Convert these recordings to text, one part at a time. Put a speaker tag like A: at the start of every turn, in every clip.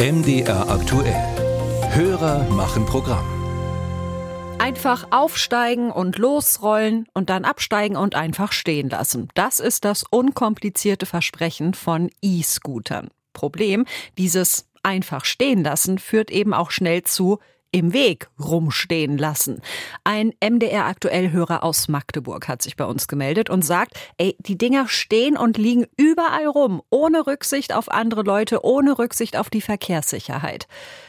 A: MDR aktuell. Hörer machen Programm.
B: Einfach aufsteigen und losrollen und dann absteigen und einfach stehen lassen. Das ist das unkomplizierte Versprechen von E-Scootern. Problem, dieses einfach stehen lassen führt eben auch schnell zu im Weg rumstehen lassen. Ein MDR aktuell Hörer aus Magdeburg hat sich bei uns gemeldet und sagt, ey, die Dinger stehen und liegen überall rum, ohne Rücksicht auf andere Leute, ohne Rücksicht auf die Verkehrssicherheit.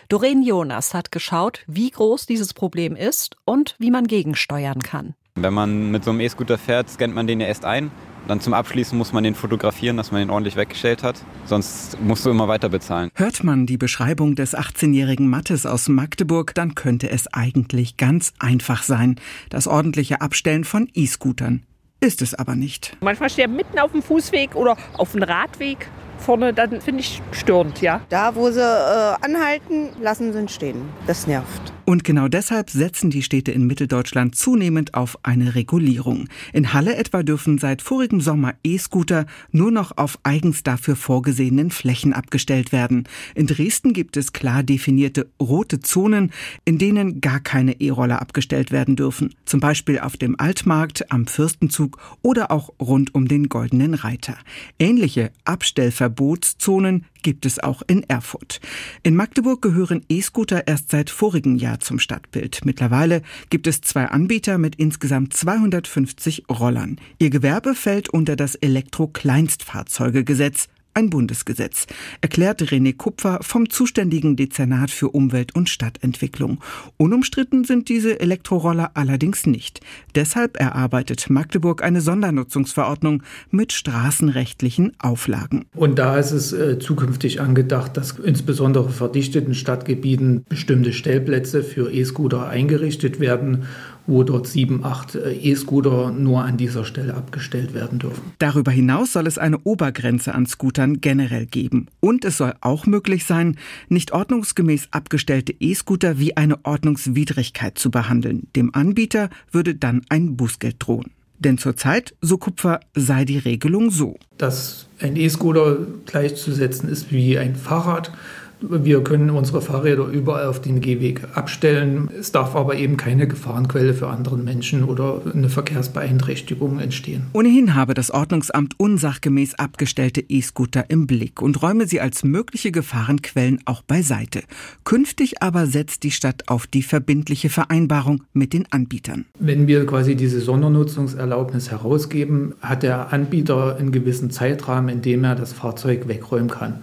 B: Doreen Jonas hat geschaut, wie groß dieses Problem ist und wie man gegensteuern kann.
C: Wenn man mit so einem E-Scooter fährt, scannt man den ja erst ein dann zum Abschließen muss man den fotografieren, dass man ihn ordentlich weggestellt hat. Sonst musst du immer weiter bezahlen.
D: Hört man die Beschreibung des 18-jährigen Mattes aus Magdeburg, dann könnte es eigentlich ganz einfach sein. Das ordentliche Abstellen von E-Scootern. Ist es aber nicht.
E: Manchmal steht er mitten auf dem Fußweg oder auf dem Radweg vorne, dann finde ich störend, ja.
F: Da, wo sie äh, anhalten, lassen sie ihn stehen. Das nervt.
D: Und genau deshalb setzen die Städte in Mitteldeutschland zunehmend auf eine Regulierung. In Halle etwa dürfen seit vorigem Sommer E-Scooter nur noch auf eigens dafür vorgesehenen Flächen abgestellt werden. In Dresden gibt es klar definierte rote Zonen, in denen gar keine E-Roller abgestellt werden dürfen. Zum Beispiel auf dem Altmarkt, am Fürstenzug oder auch rund um den Goldenen Reiter. Ähnliche Abstellverbotszonen gibt es auch in Erfurt. In Magdeburg gehören E-Scooter erst seit vorigem Jahr zum Stadtbild. Mittlerweile gibt es zwei Anbieter mit insgesamt 250 Rollern. Ihr Gewerbe fällt unter das Elektro-Kleinstfahrzeugegesetz ein Bundesgesetz, erklärt René Kupfer vom zuständigen Dezernat für Umwelt- und Stadtentwicklung. Unumstritten sind diese Elektroroller allerdings nicht. Deshalb erarbeitet Magdeburg eine Sondernutzungsverordnung mit straßenrechtlichen Auflagen.
G: Und da ist es äh, zukünftig angedacht, dass insbesondere verdichteten Stadtgebieten bestimmte Stellplätze für E-Scooter eingerichtet werden wo dort sieben, acht äh, E-Scooter nur an dieser Stelle abgestellt werden dürfen.
D: Darüber hinaus soll es eine Obergrenze an Scootern generell geben. Und es soll auch möglich sein, nicht ordnungsgemäß abgestellte E-Scooter wie eine Ordnungswidrigkeit zu behandeln. Dem Anbieter würde dann ein Bußgeld drohen. Denn zurzeit, so Kupfer, sei die Regelung so.
G: Dass ein E-Scooter gleichzusetzen ist wie ein Fahrrad, wir können unsere Fahrräder überall auf den Gehweg abstellen. Es darf aber eben keine Gefahrenquelle für andere Menschen oder eine Verkehrsbeeinträchtigung entstehen.
D: Ohnehin habe das Ordnungsamt unsachgemäß abgestellte E-Scooter im Blick und räume sie als mögliche Gefahrenquellen auch beiseite. Künftig aber setzt die Stadt auf die verbindliche Vereinbarung mit den Anbietern.
G: Wenn wir quasi diese Sondernutzungserlaubnis herausgeben, hat der Anbieter einen gewissen Zeitrahmen, in dem er das Fahrzeug wegräumen kann.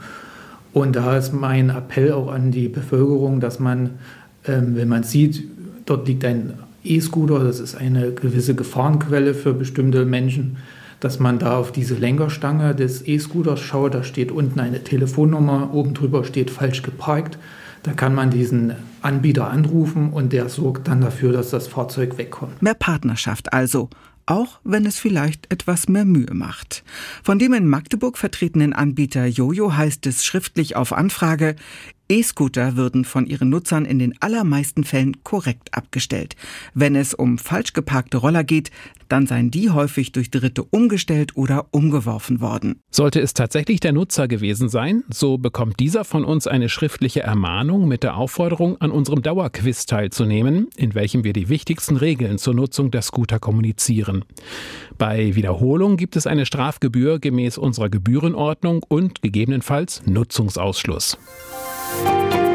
G: Und da ist mein Appell auch an die Bevölkerung, dass man, ähm, wenn man sieht, dort liegt ein E-Scooter, das ist eine gewisse Gefahrenquelle für bestimmte Menschen, dass man da auf diese Lenkerstange des E-Scooters schaut. Da steht unten eine Telefonnummer, oben drüber steht falsch geparkt. Da kann man diesen Anbieter anrufen und der sorgt dann dafür, dass das Fahrzeug wegkommt.
D: Mehr Partnerschaft also auch wenn es vielleicht etwas mehr Mühe macht. Von dem in Magdeburg vertretenen Anbieter Jojo heißt es schriftlich auf Anfrage, E-Scooter würden von ihren Nutzern in den allermeisten Fällen korrekt abgestellt. Wenn es um falsch geparkte Roller geht, dann seien die häufig durch Dritte umgestellt oder umgeworfen worden.
H: Sollte es tatsächlich der Nutzer gewesen sein, so bekommt dieser von uns eine schriftliche Ermahnung mit der Aufforderung, an unserem Dauerquiz teilzunehmen, in welchem wir die wichtigsten Regeln zur Nutzung der Scooter kommunizieren. Bei Wiederholung gibt es eine Strafgebühr gemäß unserer Gebührenordnung und gegebenenfalls Nutzungsausschluss. Bye.